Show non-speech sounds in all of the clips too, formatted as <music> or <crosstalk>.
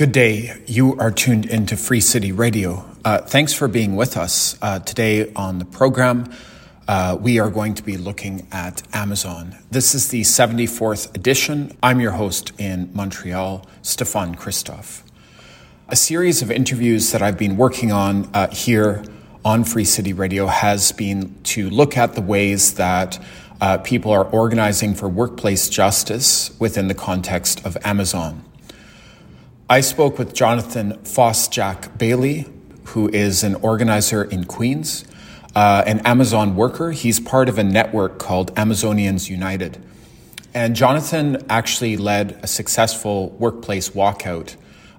Good day. You are tuned into Free City Radio. Uh, thanks for being with us. Uh, today on the program, uh, we are going to be looking at Amazon. This is the 74th edition. I'm your host in Montreal, Stefan Christoff. A series of interviews that I've been working on uh, here on Free City Radio has been to look at the ways that uh, people are organizing for workplace justice within the context of Amazon. I spoke with Jonathan Foss-Jack Bailey, who is an organizer in Queens, uh, an Amazon worker. He's part of a network called Amazonians United. And Jonathan actually led a successful workplace walkout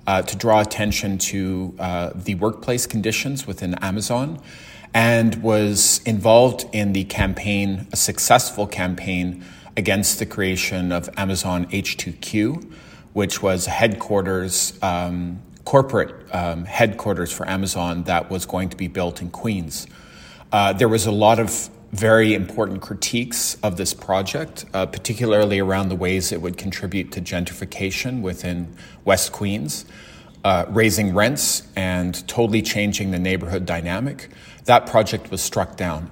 uh, to draw attention to uh, the workplace conditions within Amazon and was involved in the campaign, a successful campaign against the creation of Amazon H2Q which was headquarters, um, corporate um, headquarters for Amazon that was going to be built in Queens. Uh, there was a lot of very important critiques of this project, uh, particularly around the ways it would contribute to gentrification within West Queens, uh, raising rents and totally changing the neighborhood dynamic. That project was struck down.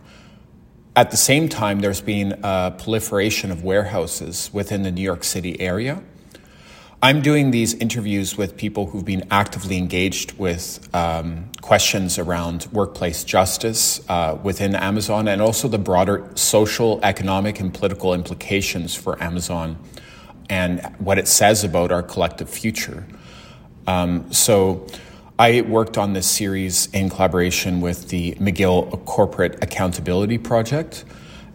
At the same time, there's been a proliferation of warehouses within the New York City area. I'm doing these interviews with people who've been actively engaged with um, questions around workplace justice uh, within Amazon and also the broader social, economic, and political implications for Amazon and what it says about our collective future. Um, so, I worked on this series in collaboration with the McGill Corporate Accountability Project.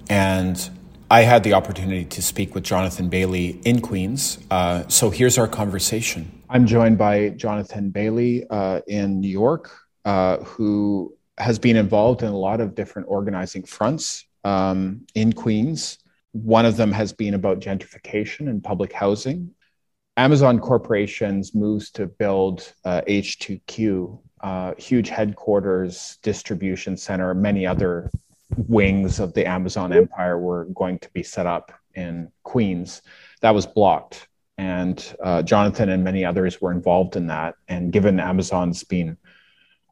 And I had the opportunity to speak with Jonathan Bailey in Queens. Uh, so here's our conversation. I'm joined by Jonathan Bailey uh, in New York, uh, who has been involved in a lot of different organizing fronts um, in Queens. One of them has been about gentrification and public housing. Amazon Corporation's moves to build H2Q, uh, huge headquarters, distribution center, many other wings of the Amazon empire were going to be set up in Queens. That was blocked. And uh, Jonathan and many others were involved in that. And given Amazon's been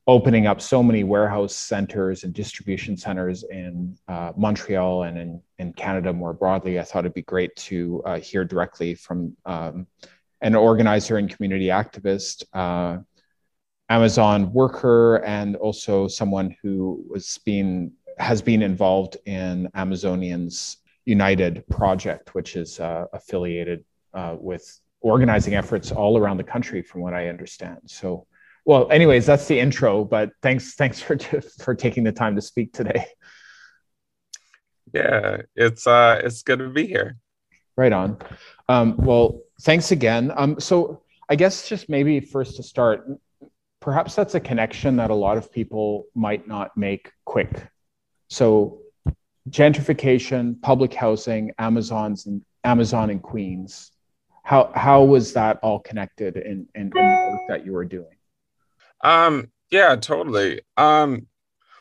opening up so many warehouse centers and distribution centers in uh, Montreal and in, in Canada more broadly, I thought it'd be great to uh, hear directly from um, an organizer and community activist, uh, Amazon worker, and also someone who was being has been involved in Amazonians United project, which is uh, affiliated uh, with organizing efforts all around the country, from what I understand. So, well, anyways, that's the intro. But thanks, thanks for <laughs> for taking the time to speak today. Yeah, it's uh, it's good to be here. Right on. Um, well, thanks again. Um, so, I guess just maybe first to start, perhaps that's a connection that a lot of people might not make quick so gentrification, public housing, Amazon's and Amazon and Queens. How how was that all connected in, in, in the work that you were doing? Um, yeah, totally. Um,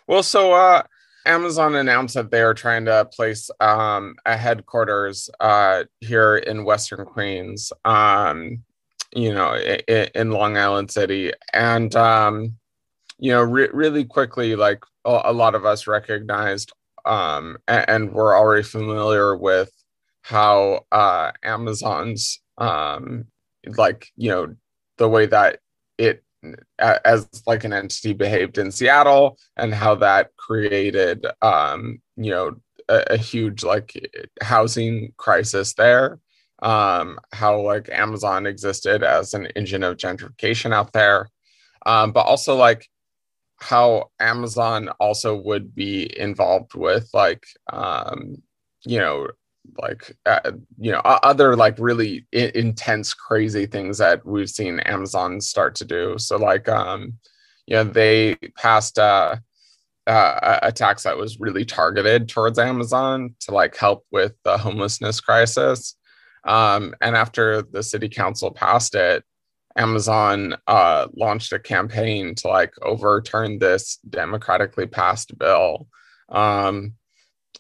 well, so uh, Amazon announced that they are trying to place um, a headquarters uh, here in Western Queens, um, you know, in, in Long Island City, and um, you know, re- really quickly, like a, a, lot of us recognized um, and, and we're already familiar with how uh, Amazon's um, like you know the way that it as like an entity behaved in Seattle and how that created um, you know a, a, huge like housing crisis there. Um, how like Amazon existed as an engine of gentrification out there. Um, but also like how Amazon also would be involved with like um you know like uh, you know other like really I- intense crazy things that we've seen Amazon start to do. So like um you know they passed uh, uh a tax that was really targeted towards Amazon to like help with the homelessness crisis. Um and after the city council passed it Amazon uh, launched a campaign to like overturn this democratically passed bill. Um,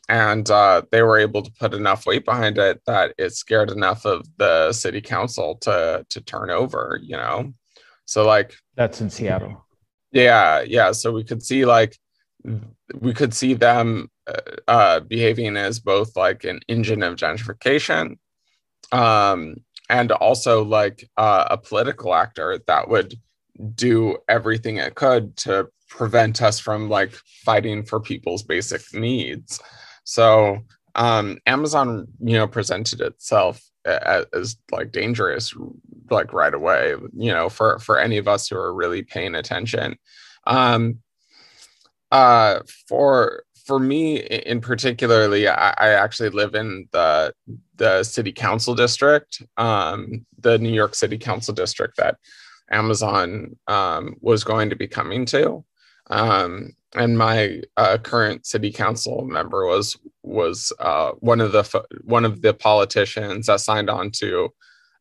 and uh, they were able to put enough weight behind it that it scared enough of the city council to to turn over, you know. So like that's in Seattle. Yeah, yeah. So we could see like we could see them uh, uh, behaving as both like an engine of gentrification, um, and also like uh, a political actor that would do everything it could to prevent us from like fighting for people's basic needs. So um, Amazon, you know, presented itself as, as, like dangerous, like right away. You know, for for any of us who are really paying attention. Um, uh, for for me in particularly, I, I actually live in the the city council district, um, the New York City Council district that Amazon um, was going to be coming to. Um, and my uh, current city council member was was uh, one of the one of the politicians that signed on to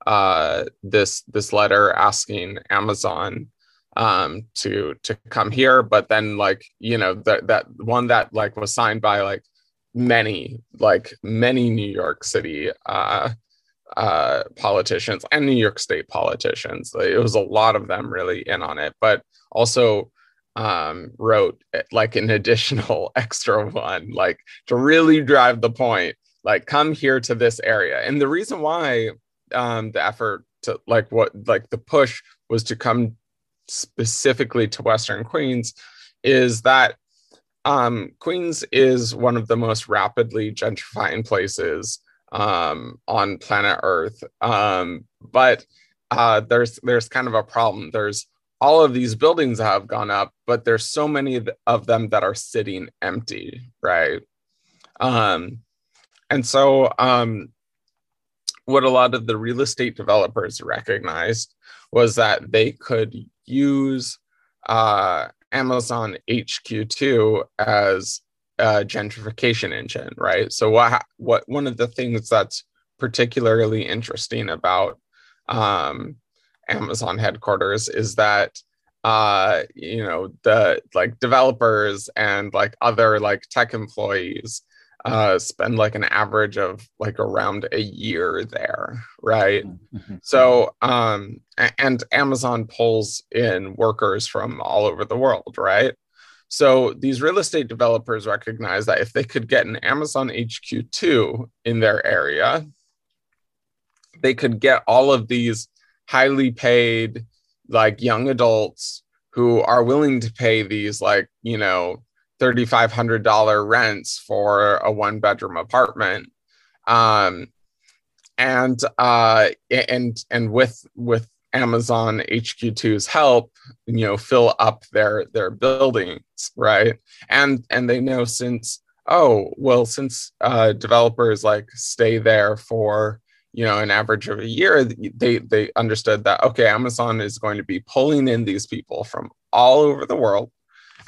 uh, this this letter asking Amazon um, to to come here. But then, like you know, that that one that like was signed by like many like many New York City uh, uh, politicians and New York State politicians. It was a lot of them really in on it, but also um, wrote like an <laughs> additional extra one, like to really drive the point, like come here to this area. And the reason why um, the effort to like what like the push was to come specifically to Western Queens is that um, Queens is one of the most rapidly gentrifying places um, on planet Earth. Um, but uh, there's there's kind of a problem. There's all of these buildings have gone up, but there's so many of them that are sitting empty, right? Um, and so um, what a lot of the real estate developers recognized was that they could use uh, Amazon HQ2 as a gentrification engine, right? So what what one of the things that's particularly interesting about um, Amazon headquarters is that uh you know the like developers and like other like tech employees uh spend like an average of like around a year there right mm-hmm. so um and amazon pulls in workers from all over the world right so these real estate developers recognize that if they could get an amazon hq2 in their area they could get all of these highly paid like young adults who are willing to pay these like you know $3500 rents for a one bedroom apartment. Um and uh and and with with amazon hq2's help you know fill up their their buildings right? And and they know since oh well since uh developers like stay there for you know an average of a year they they understood that okay amazon is going to be pulling in these people from all over the world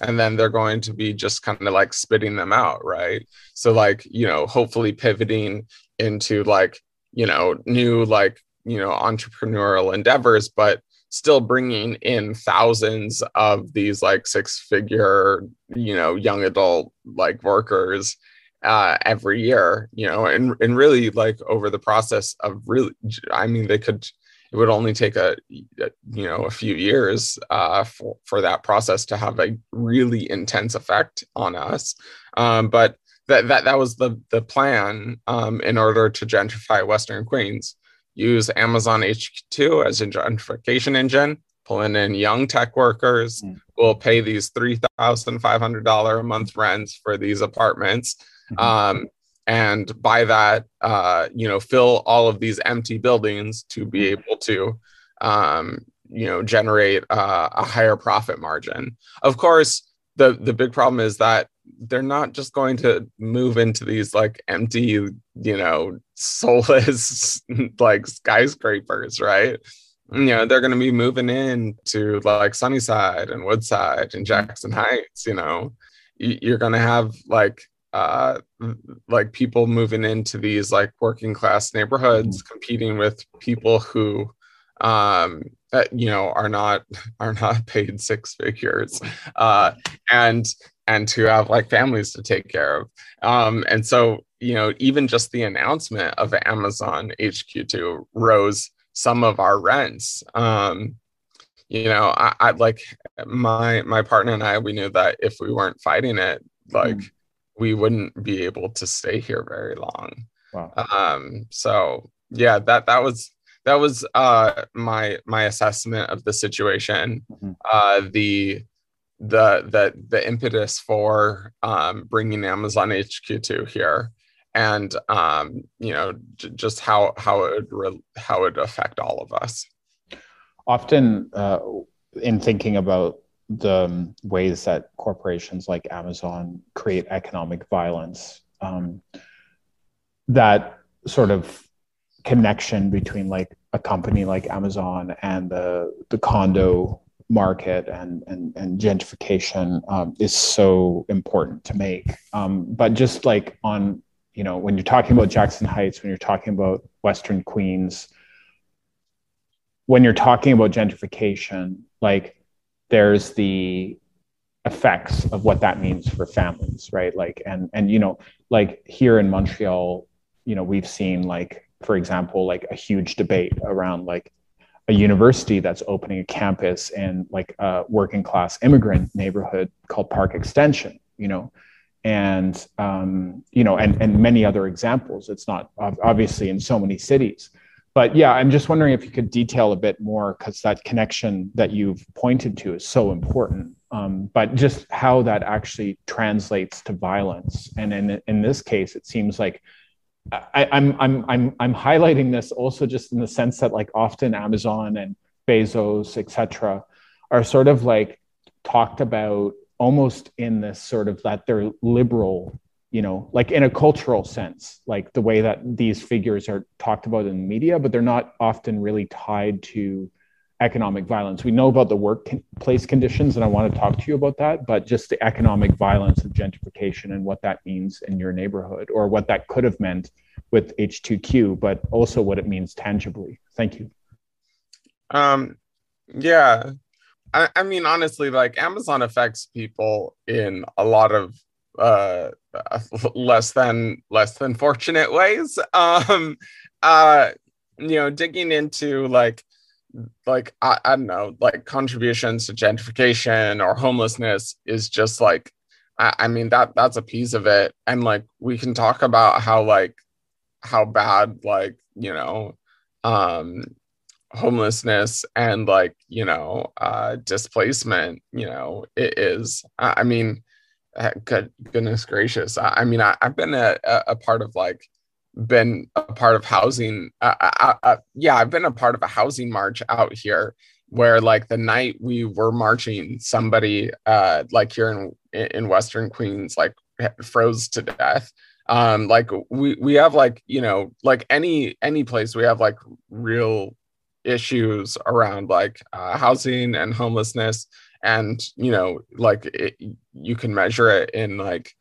and then they're going to be just kind of like spitting them out right? So like you know hopefully pivoting into like you know new like you know entrepreneurial endeavors but still bringing in thousands of these like six figure you know young adult like workers uh, every year, you know, and and really like over the process of really, I mean, they could it would only take a, you know a few years uh, for for that process to have a really intense effect on us, um, but that that that was the the plan um, in order to gentrify Western Queens. Use Amazon HQ2 as a gentrification engine, pulling in young tech workers. Mm. We'll pay these three thousand five hundred dollar a month rents for these apartments Mm-hmm. Um, and by that, uh, you know, fill all of these empty buildings to be mm-hmm. able to, um, you know, generate uh, a higher profit margin. Of course, the the big problem is that they're not just going to move into these like empty, you know, soulless <laughs> like skyscrapers, right? You know, they're going to be moving in to like Sunnyside and Woodside and mm-hmm. Jackson Heights. You know, you're going to have like uh, like people moving into these like working class neighborhoods, mm-hmm. competing with people who, um, that, you know, are not <laughs> are not paid six figures, uh, and and to have like families to take care of. Um, and so, you know, even just the announcement of Amazon HQ2 rose some of our rents. Um, you know, I, I like my my partner and I, we knew that if we weren't fighting it, like mm. We wouldn't be able to stay here very long. Wow. Um, so yeah, that that was that was uh my my assessment of the situation. Mm-hmm. Uh, the the the the impetus for um, bringing Amazon HQ two here, and um, you know j- just how how it would re- how it would affect all of us. Often, uh, in thinking about the um, ways that corporations like Amazon create economic violence, um, that sort of connection between like a company like Amazon and the the condo market and and, and gentrification um, is so important to make. Um, but just like on you know when you're talking about Jackson Heights, when you're talking about Western Queens, when you're talking about gentrification, like there's the effects of what that means for families, right? Like and and you know like here in Montreal, you know we've seen like for example like a huge debate around like a university that's opening a campus in like a working class immigrant neighborhood called Park Extension, you know, and um, you know, and and many other examples. It's not obviously in so many cities, but yeah, I'm just wondering if you could detail a bit more because that connection that you've pointed to is so important. Um, but just how that actually translates to violence, and in in this case, it seems like I, I'm I'm I'm I'm highlighting this also just in the sense that like often Amazon and Bezos, etc., are sort of like talked about almost in this sort of that they're liberal, you know, like in a cultural sense, like the way that these figures are talked about in media, but they're not often really tied to economic violence. We know about the workplace conditions, and I want to talk to you about that, but just the economic violence of gentrification and what that means in your neighborhood or what that could have meant with H2Q, but also what it means tangibly. Thank you. Um, yeah. I, I mean, honestly, like Amazon affects people in a lot of uh <laughs> less than less than fortunate ways. Um uh you know digging into like like I, I don't know like contributions to gentrification or homelessness is just like I, I mean that that's a piece of it. And like we can talk about how like how bad like you know um homelessness and like you know uh displacement you know it is. I, I mean uh, good goodness gracious i, I mean I, have been a, a part of like been a part of housing. Uh, uh, uh, yeah, I've been a part of a housing march out here where like the night we were marching, somebody uh, like here in in Western Queens like froze to death. Um, like we we have like you know like any any place we have like real issues around like uh, housing and homelessness and you know like it, you can measure it in like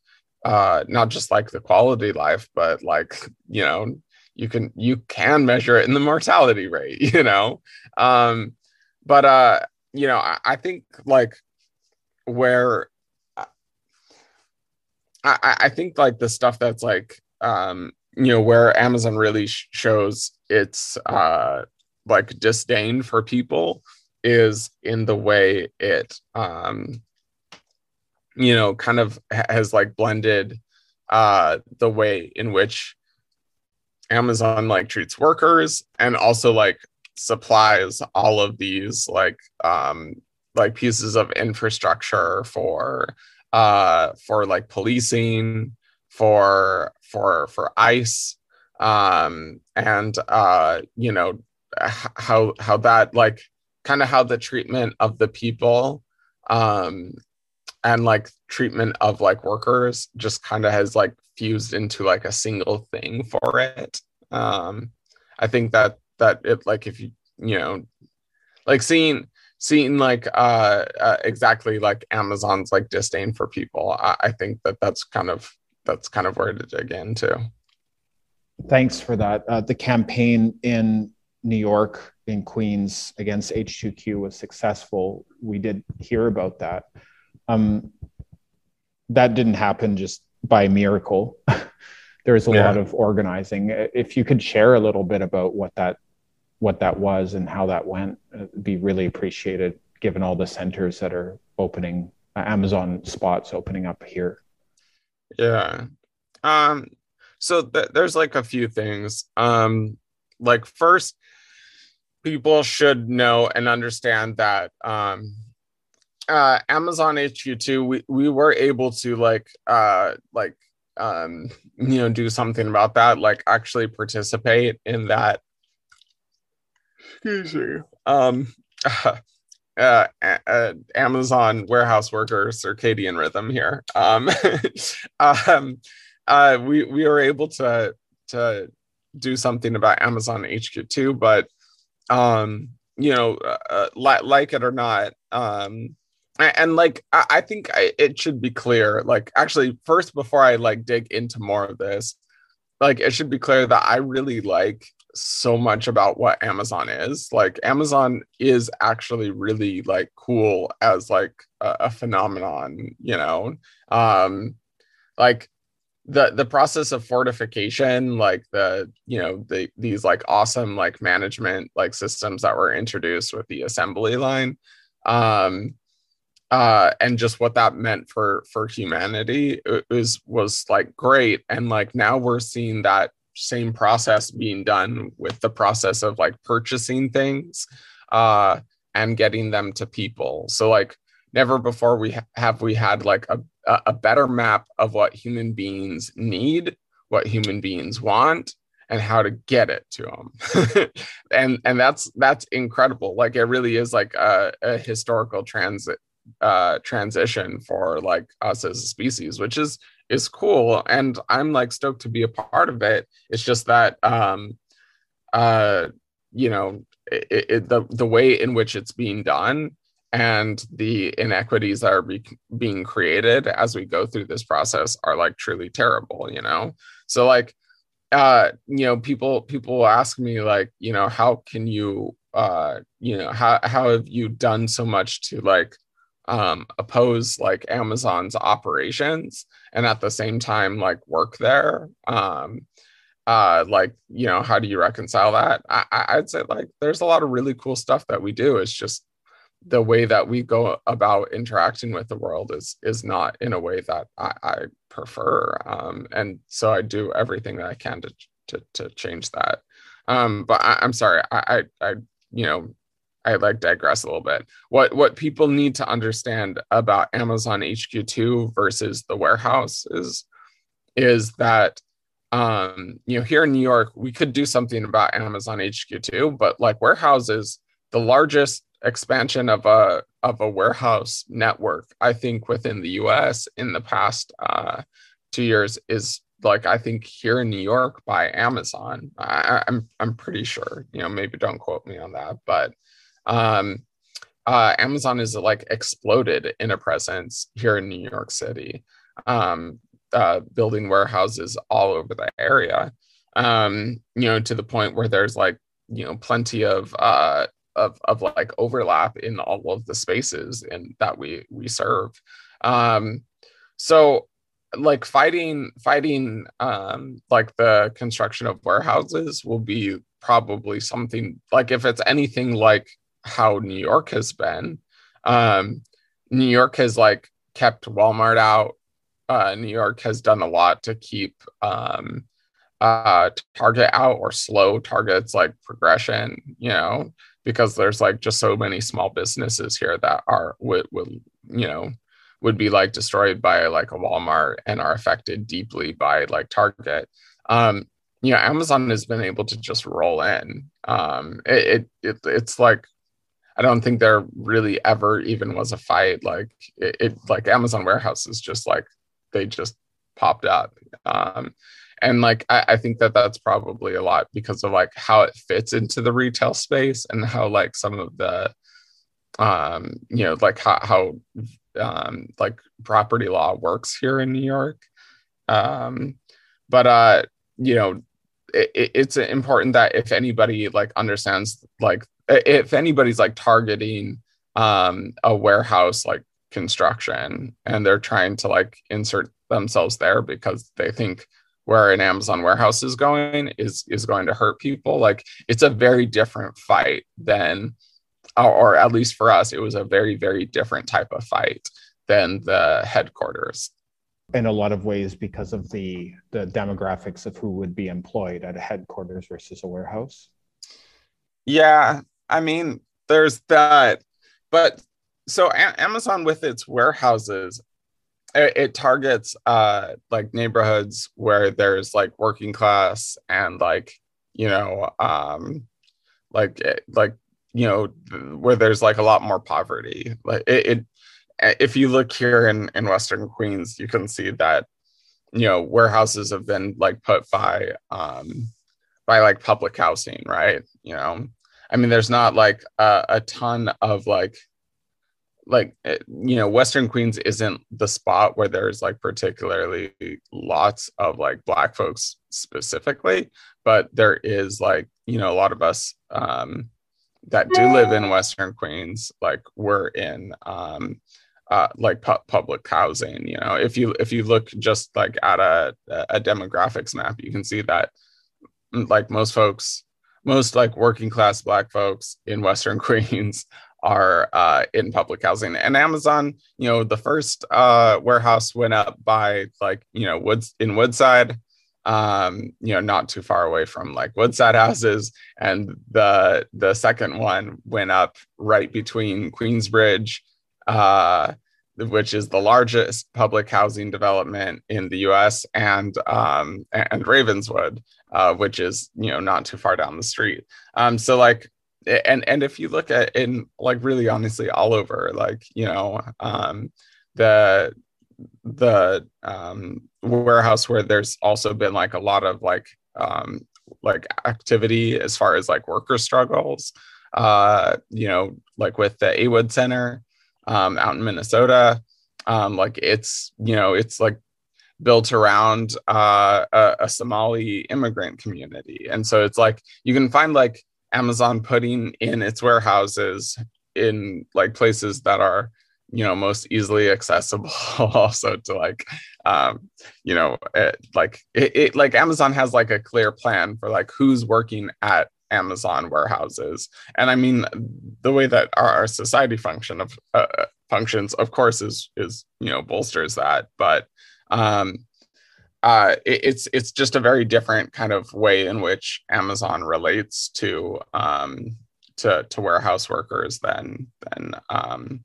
uh not just like the quality life but like you know you can you can measure it in the mortality rate <laughs> you know? Um but uh you know i, I think like where uh, I, I think like the stuff that's like um you know where amazon really sh- shows its uh like disdain for people is in the way it um you know kind of has like blended uh the way in which amazon like treats workers and also like supplies all of these like um like pieces of infrastructure for uh for like policing for for for ice um and uh you know how how that like kind of how the treatment of the people um and like treatment of like workers just kind of has like fused into like a single thing for it. Um i think that that it like if you you know like seeing seeing like uh, uh exactly like amazon's like disdain for people I, I think that that's kind of that's kind of where to dig into thanks for that. Uh, the campaign in new york in queens against h2q was successful we did hear about that um, that didn't happen just by miracle. <laughs> there was a yeah. lot of organizing. If you could share a little bit about what that what that was and how that went, It'd be really appreciated given all the centers that are opening, uh, Amazon spots opening up here. Yeah. Um, so th- there's like a few things. Um, like first, people should know and understand that um, uh, Amazon HQ2, we, we were able to like uh, like um, you know do something about that, like actually participate in that. Excuse me. Um, <laughs> uh, uh, Amazon warehouse worker circadian rhythm here. Um, <laughs> um, uh, we we were able to to do something about Amazon HQ2, but um, you know, uh, uh like like it or not, um, and, and like I, I think I, it should be clear. Like, actually, first before I like dig into more of this, like it should be clear that I really like so much about what Amazon is. Like Amazon is actually really like cool as like a, a phenomenon, you know. Um like the the process of fortification like the you know the these like awesome like management like systems that were introduced with the assembly line um uh and just what that meant for for humanity was was like great. And like now we're seeing that same process being done with the process of like purchasing things uh and getting them to people. So like never before we ha- have we had like a, a better map of what human beings need what human beings want and how to get it to them <laughs> and and that's that's incredible. Like it really is like a, a historical transit uh transition for like us as a species which is is cool. And i'm like stoked to be a part of it. It's just that um uh you know it, it, the the way in which it's being done and the inequities that are be, being created as we go through this process are like truly terrible you know so like uh you know people people ask me like you know how can you uh you know how how have you done so much to like um, oppose like Amazon's operations and at the same time like work there. Um, uh, like you know, how do you reconcile that? I, I'd say like there's a lot of really cool stuff that we do. It's just the way that we go about interacting with the world is is not in a way that I, I prefer. Um, and so I do everything that I can to to, to change that. Um, but I, am sorry, I, I I you know I like digress a little bit. What what people need to understand about Amazon HQ2 versus the warehouse is is that um you know here in New York we could do something about Amazon HQ2 but like warehouses the largest expansion of a of a warehouse network I think within the US in the past uh 2 years is like I think here in New York by Amazon. I, I'm I'm pretty sure. You know, maybe don't quote me on that, but um, uh, Amazon is like exploded in a presence here in New York City, um, uh, building warehouses all over the area. Um, you know, to the point where there's like you know plenty of uh, of of like overlap in all of the spaces and that we we serve. Um, so like fighting fighting um like the construction of warehouses will be probably something like if it's anything like how New York has been. Um, New York has like kept Walmart out. Uh, New York has done a lot to keep um, uh, Target out or slow Target's like progression, you know, because there's like just so many small businesses here that are would would you know would be like destroyed by like a Walmart and are affected deeply by like Target. Um, you know, Amazon has been able to just roll in. Um, it, it, it it's like I don't think there really ever even was a fight. Like it, it like Amazon warehouse is just like they just popped up. Um, and like I, I, think that that's probably a lot because of like how it fits into the retail space and how like some of the um you know like how, how um like property law works here in new york. Um but uh you know it, it's important that if anybody like understands like if anybody's like targeting um a warehouse like construction and they're trying to like insert themselves there because they think where an Amazon warehouse is going is is going to hurt people. Like it's a very different fight than, or, at least for us, it was a very very different type of fight than the headquarters. In a lot of ways, because of the the demographics of who would be employed at a headquarters versus a warehouse. Yeah, I mean, there's that, but so a- Amazon with its warehouses it, it targets uh like neighborhoods where there's like working class and like you know um like eh, like you know where there's like a lot more poverty. Like it, it eh, if you look here in in western queens you can see that you know warehouses have been like put by um by like public housing right? You know? I mean there's not like a, a ton of like like eh, you know western queens isn't the spot where there's like particularly lots of like black folks specifically but there is like you know a lot of us um that do live in western queens like we're in um uh, like pu- public housing you know? If you if you look just like at a a demographics map you can see that like most folks most like working class black folks in western <laughs> queens are uh, in public housing. And Amazon, you know, the first uh, warehouse went up by like, you know, woods in Woodside, um, you know, not too far away from like Woodside houses. And the the second one went up right between Queensbridge, uh, which is the largest public housing development in the U.S., and um, and Ravenswood, uh, which is you know not too far down the street. Um, so like and and if you look at in like really honestly all over like you know um the the um warehouse where there's also been like a lot of like um like activity as far as like worker struggles uh you know like with the Awood Center um out in Minnesota um like it's you know it's like built around uh a, a Somali immigrant community. And so it's like you can find like Amazon putting in its warehouses in like places that are you know most easily accessible <laughs> also to like um you know it, like it, it like amazon has like a clear plan for like who's working at amazon warehouses. And i mean the way that our, our society function of uh, functions of course is is you know bolsters that. But um uh, it, it's it's just a very different kind of way in which Amazon relates to um, to to warehouse workers than than um,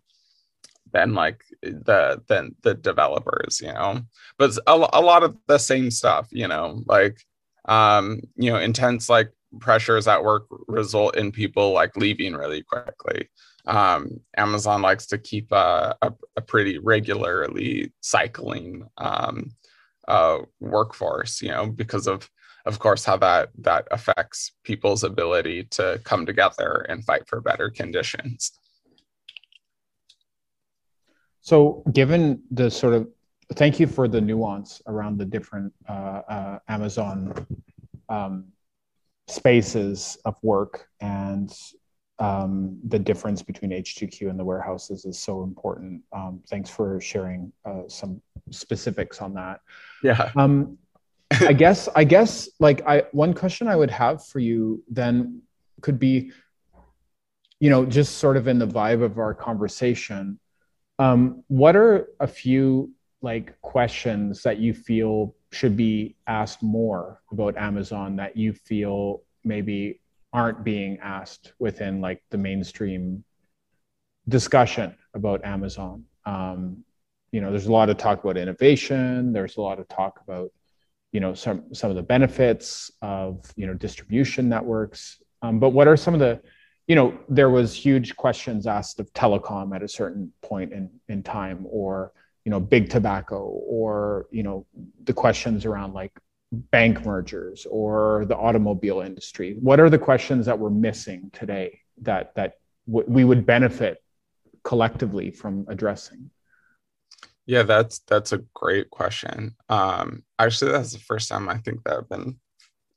than like the than the developers, you know. But a, a lot of the same stuff, you know, like um, you know, intense like pressures at work result in people like leaving really quickly. Um, Amazon likes to keep a, a, a pretty regularly cycling um, uh, workforce you know because of of course how that that affects people's ability to come together and fight for better conditions. So given the sort of thank you for the nuance around the different uh, uh, amazon um, spaces of work and um, the difference between H2Q and the warehouses is so important. Um, thanks for sharing uh, some specifics on that. Yeah. Um, I guess I guess like I one question I would have for you then could be, you know, just sort of in the vibe of our conversation. Um, what are a few like questions that you feel should be asked more about Amazon that you feel maybe aren't being asked within like the mainstream discussion about Amazon. Um, you know, there's a lot of talk about innovation. There's a lot of talk about, you know, some some of the benefits of you know distribution networks. Um, but what are some of the, you know, there was huge questions asked of telecom at a certain point in in time, or you know, big tobacco, or you know, the questions around like bank mergers or the automobile industry? What are the questions that we're missing today that that w- we would benefit collectively from addressing? Yeah, that's that's a great question. Um, actually, that's the first time I think that I've been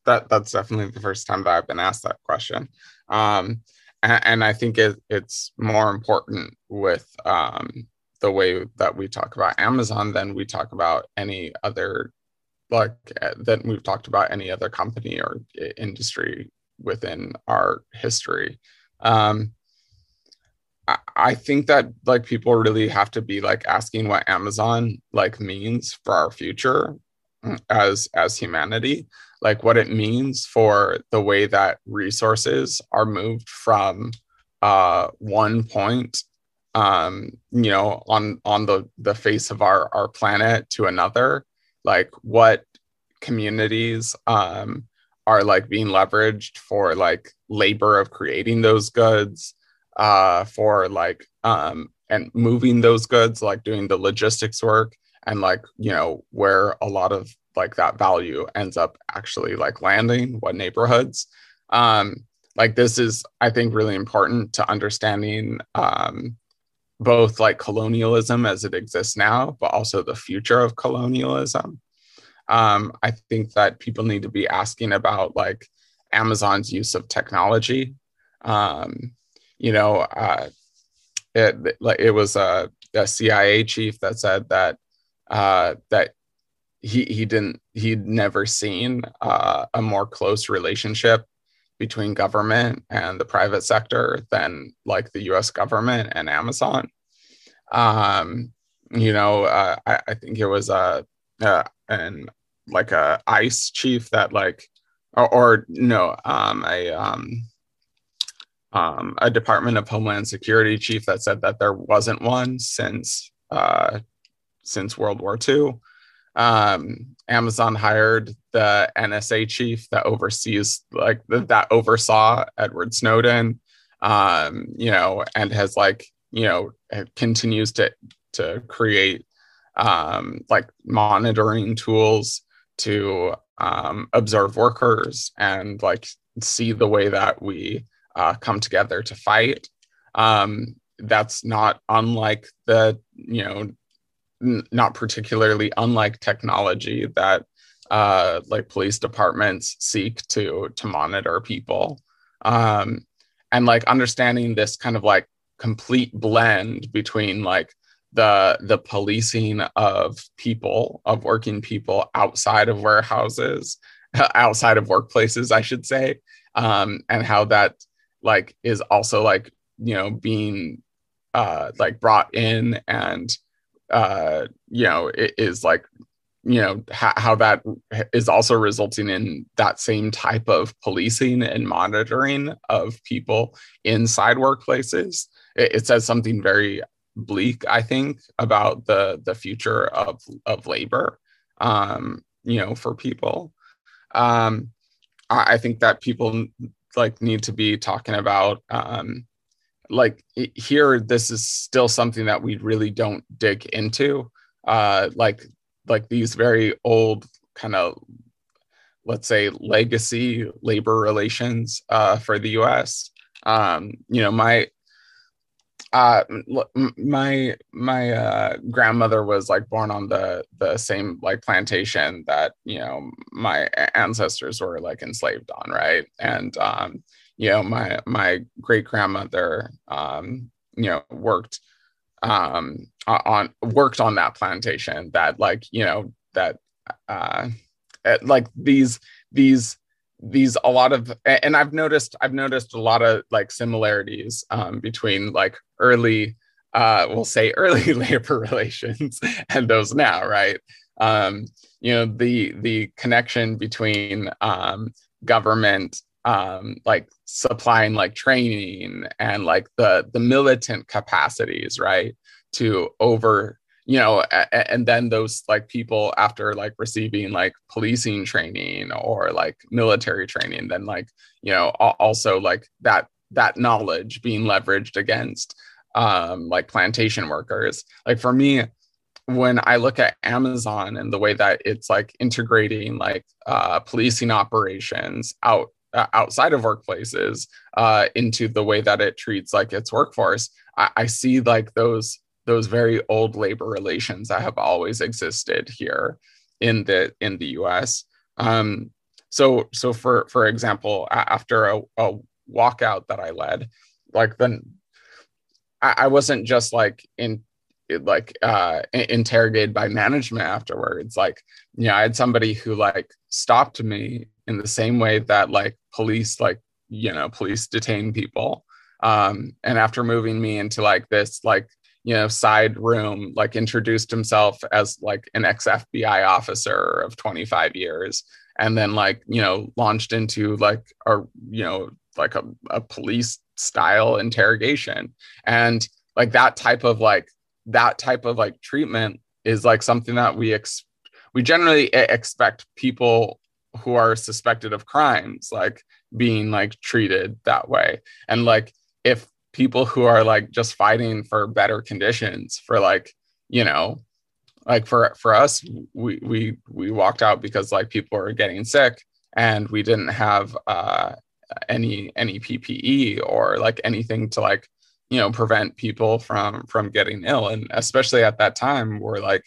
that that's definitely the first time that I've been asked that question. Um, and, and I think it, it's more important with um, the way that we talk about Amazon than we talk about any other like uh, than we've talked about any other company or industry within our history. Um, I, I think that like people really have to be like asking what Amazon like means for our future mm, as as humanity, like what it means for the way that resources are moved from uh, one point um you know on on the the face of our our planet to another like what communities um are like being leveraged for like labor of creating those goods uh for like um and moving those goods like doing the logistics work and like you know where a lot of like that value ends up actually like landing what neighborhoods. Um like this is i think really important to understanding um both like colonialism as it exists now, but also the future of colonialism. Um, I think that people need to be asking about like Amazon's use of technology. Um, you know, uh, it it was a, a, CIA chief that said that uh, that he he didn't he'd never seen uh, a more close relationship between government and the private sector than like the US government and Amazon. Um, you know, uh, I, I, think it was a, uh, an like a ICE chief that like, or, or no, um, a um, um, a Department of Homeland Security chief that said that there wasn't one since uh, since World War II. Um, Amazon hired the NSA chief that oversees like that oversaw Edward Snowden, um, you know, and has like you know continues to to create um, like monitoring tools to um, observe workers and like see the way that we uh, come together to fight. Um, that's not unlike the you know not particularly unlike technology that uh, like police departments seek to to monitor people. Um, and like understanding this kind of like complete blend between like the the policing of people of working people outside of warehouses <laughs> outside of workplaces i should say um and how that like is also like you know being uh like brought in and uh you know it is like you know how, how that is also resulting in that same type of policing and monitoring of people inside workplaces. It, it says something very bleak i think about the the future of of labor um you know for people. Um I, I think that people like need to be talking about um like here this is still something that we really don't dig into. Uh like like these very old kind of let's say legacy labor relations uh, for the us um, you know my uh, my my uh, grandmother was like born on the the same like plantation that you know my ancestors were like enslaved on right? And um, you know my my great grandmother um, you know worked um on worked on that plantation that like you know that uh eh, like these these these a lot of and i've noticed i've noticed a lot of like similarities um between like early uh we'll say <laughs> early labor relations and those now right? Um you know the the connection between um government um, like supplying like training and like the the militant capacities, right? To over you know a, and then those like people after like receiving like policing training or like military training then like you know also like that that knowledge being leveraged against um like plantation workers like for me when i look at amazon and the way that it's like integrating like uh policing operations out outside of workplaces uh, into the way that it treats like its workforce I, I, see like those those very old labor relations that have always existed here in the in the us um, so so for for example after a, a walkout that i led like then I, I wasn't just like in like uh interrogated by management afterwards. Like you know i had somebody who like stopped me in the same way that like police like you know police detain people. Um and after moving me into like this like you know side room like introduced himself as like an ex FBI officer of 25 years and then like you know launched into like a you know like a, a police style interrogation. And like that type of like that type of like treatment is like something that we ex- we generally expect people who are suspected of crimes like being like treated that way. And like if people who are like just fighting for better conditions for like you know like for for us we we we walked out because like people were getting sick and we didn't have uh any any ppe or like anything to like you know prevent people from from getting ill. And especially at that time we're like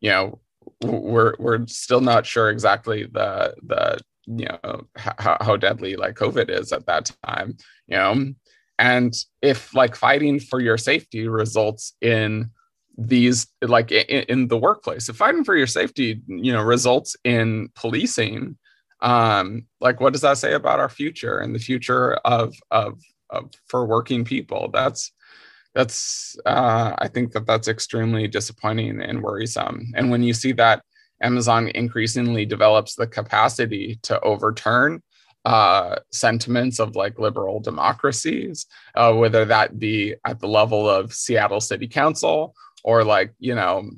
you know we're we're still not sure exactly the the you know how, how deadly like covid is at that time you know? And if like fighting for your safety results in these like in, in, the workplace if fighting for your safety you know results in policing um like what does that say about our future and the future of of, of for working people? That's that's uh i think that that's extremely disappointing and worrisome and when you see that amazon increasingly develops the capacity to overturn uh, sentiments of like liberal democracies, uh, whether that be at the level of Seattle City Council or like, you know,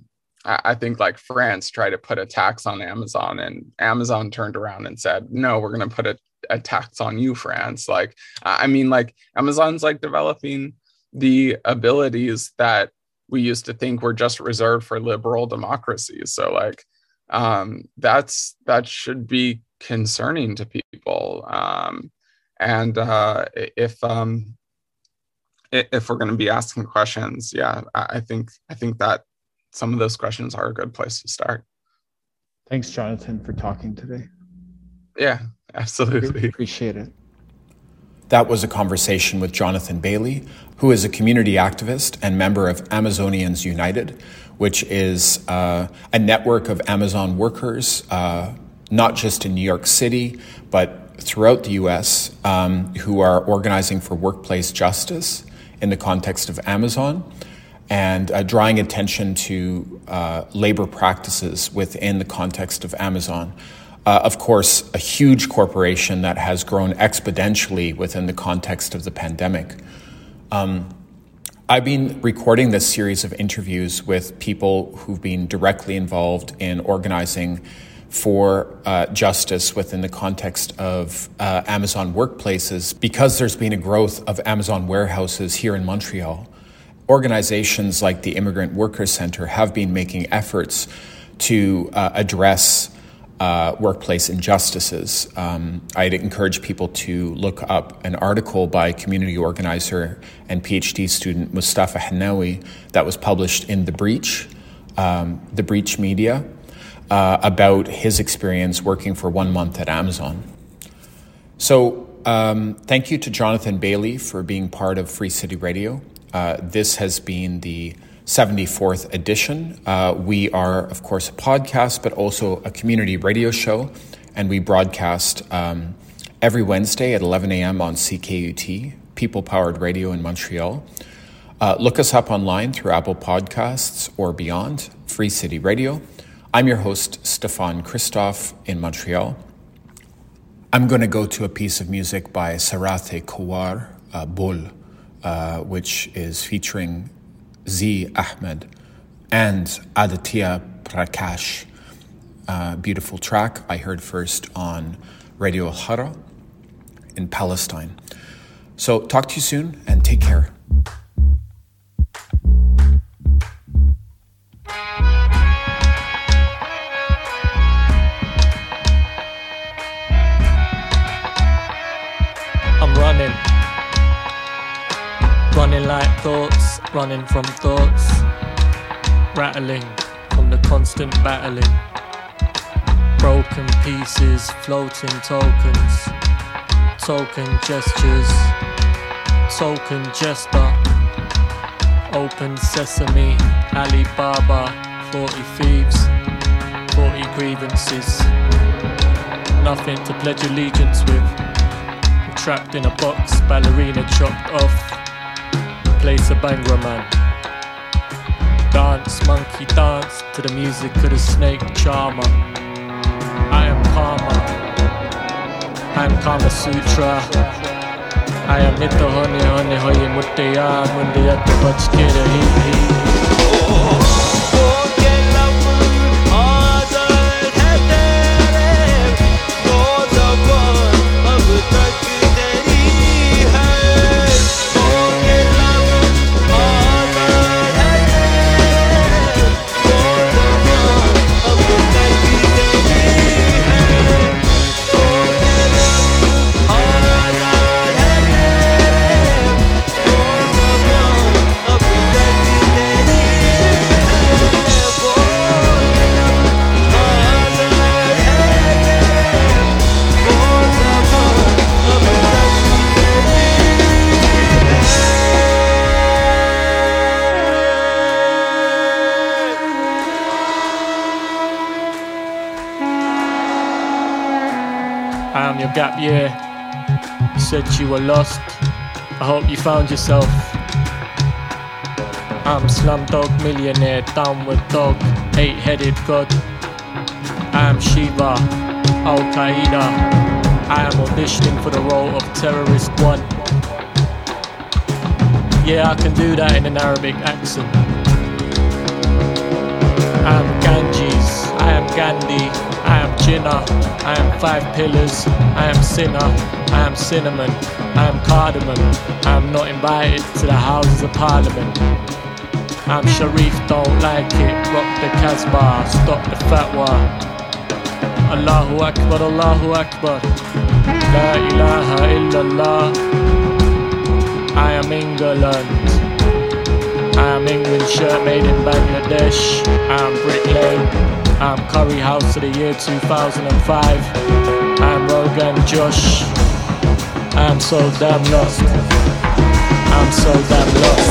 I, think like France tried to put a tax on Amazon and Amazon turned around and said, no, we're going to put a, a tax on you, France. Like, I mean, like Amazon's like developing the abilities that we used to think were just reserved for liberal democracies. So like, um, that's that should be concerning to people. Um, and uh, if um, if we're going to be asking questions, yeah, I think I think that some of those questions are a good place to start. Thanks, Jonathan, for talking today. Yeah, absolutely. Appreciate it. That was a conversation with Jonathan Bailey, who is a community activist and member of Amazonians United, which is uh, a network of Amazon workers uh, not just in New York City, but throughout the US, um, who are organizing for workplace justice in the context of Amazon and uh, drawing attention to uh, labor practices within the context of Amazon. Uh, of course, a huge corporation that has grown exponentially within the context of the pandemic. Um, I've been recording this series of interviews with people who've been directly involved in organizing for uh, justice within the context of uh, Amazon workplaces because there's been a growth of Amazon warehouses here in Montreal. Organizations like the Immigrant Workers Center have been making efforts to uh, address uh, workplace injustices. Um, I'd encourage people to look up an article by community organizer and PhD student Mostafa Henaway that was published in The Breach, um, The Breach Media uh, about his experience working for one month at Amazon. So, um, thank you to Jonathan Bailey for being part of Free City Radio. Uh, this has been the 74th edition. Uh, we are, of course, a podcast, but also a community radio show, and we broadcast um, every Wednesday at 11 a.m. on CKUT, People Powered Radio in Montreal. Uh, look us up online through Apple Podcasts or beyond, Free City Radio. I'm your host, Stefan Christoff in Montreal. I'm going to go to a piece of music by Sarathy Korwar, uh, Bol, uh, which is featuring Zia Ahmed and Aditya Prakash. Uh, beautiful track I heard first on Radio Alhara in Palestine. So, talk to you soon and take care. I'm running, Running like thoughts, running from thoughts, rattling from the constant battling. Broken pieces, floating tokens, token gestures, token jester. Open sesame, Alibaba, 40 thieves, 40 grievances. Nothing to pledge allegiance with. Trapped in a box, ballerina chopped off. Place a bangra man. Dance, monkey dance to the music of the snake charmer. I am karma. I am Kama Sutra. I am Nitto Honey Honey Hoye Muttaya Mundayat Bachkira Hi Hi. Your gap year. You said you were lost. I hope you found yourself. I'm Slumdog Millionaire, downward dog, eight headed god. I am Shiva, Al Qaeda. I am auditioning for the role of Terrorist One. Yeah, I can do that in an Arabic accent. I am Ganges, I am Gandhi, Jinnah, I am Five Pillars, I am Sinner, I am Cinnamon, I am Cardamom, I am not invited to the Houses of Parliament. I'm Sharif, don't like it, rock the Casbah, stop the fatwa. Allahu Akbar, Allahu Akbar, La ilaha illallah. I am England. I am England shirt made in Bangladesh. I am Brick Lane. I'm Curry House of the year 2005. I'm Rogan Josh. I'm so damn lost. I'm so damn lost.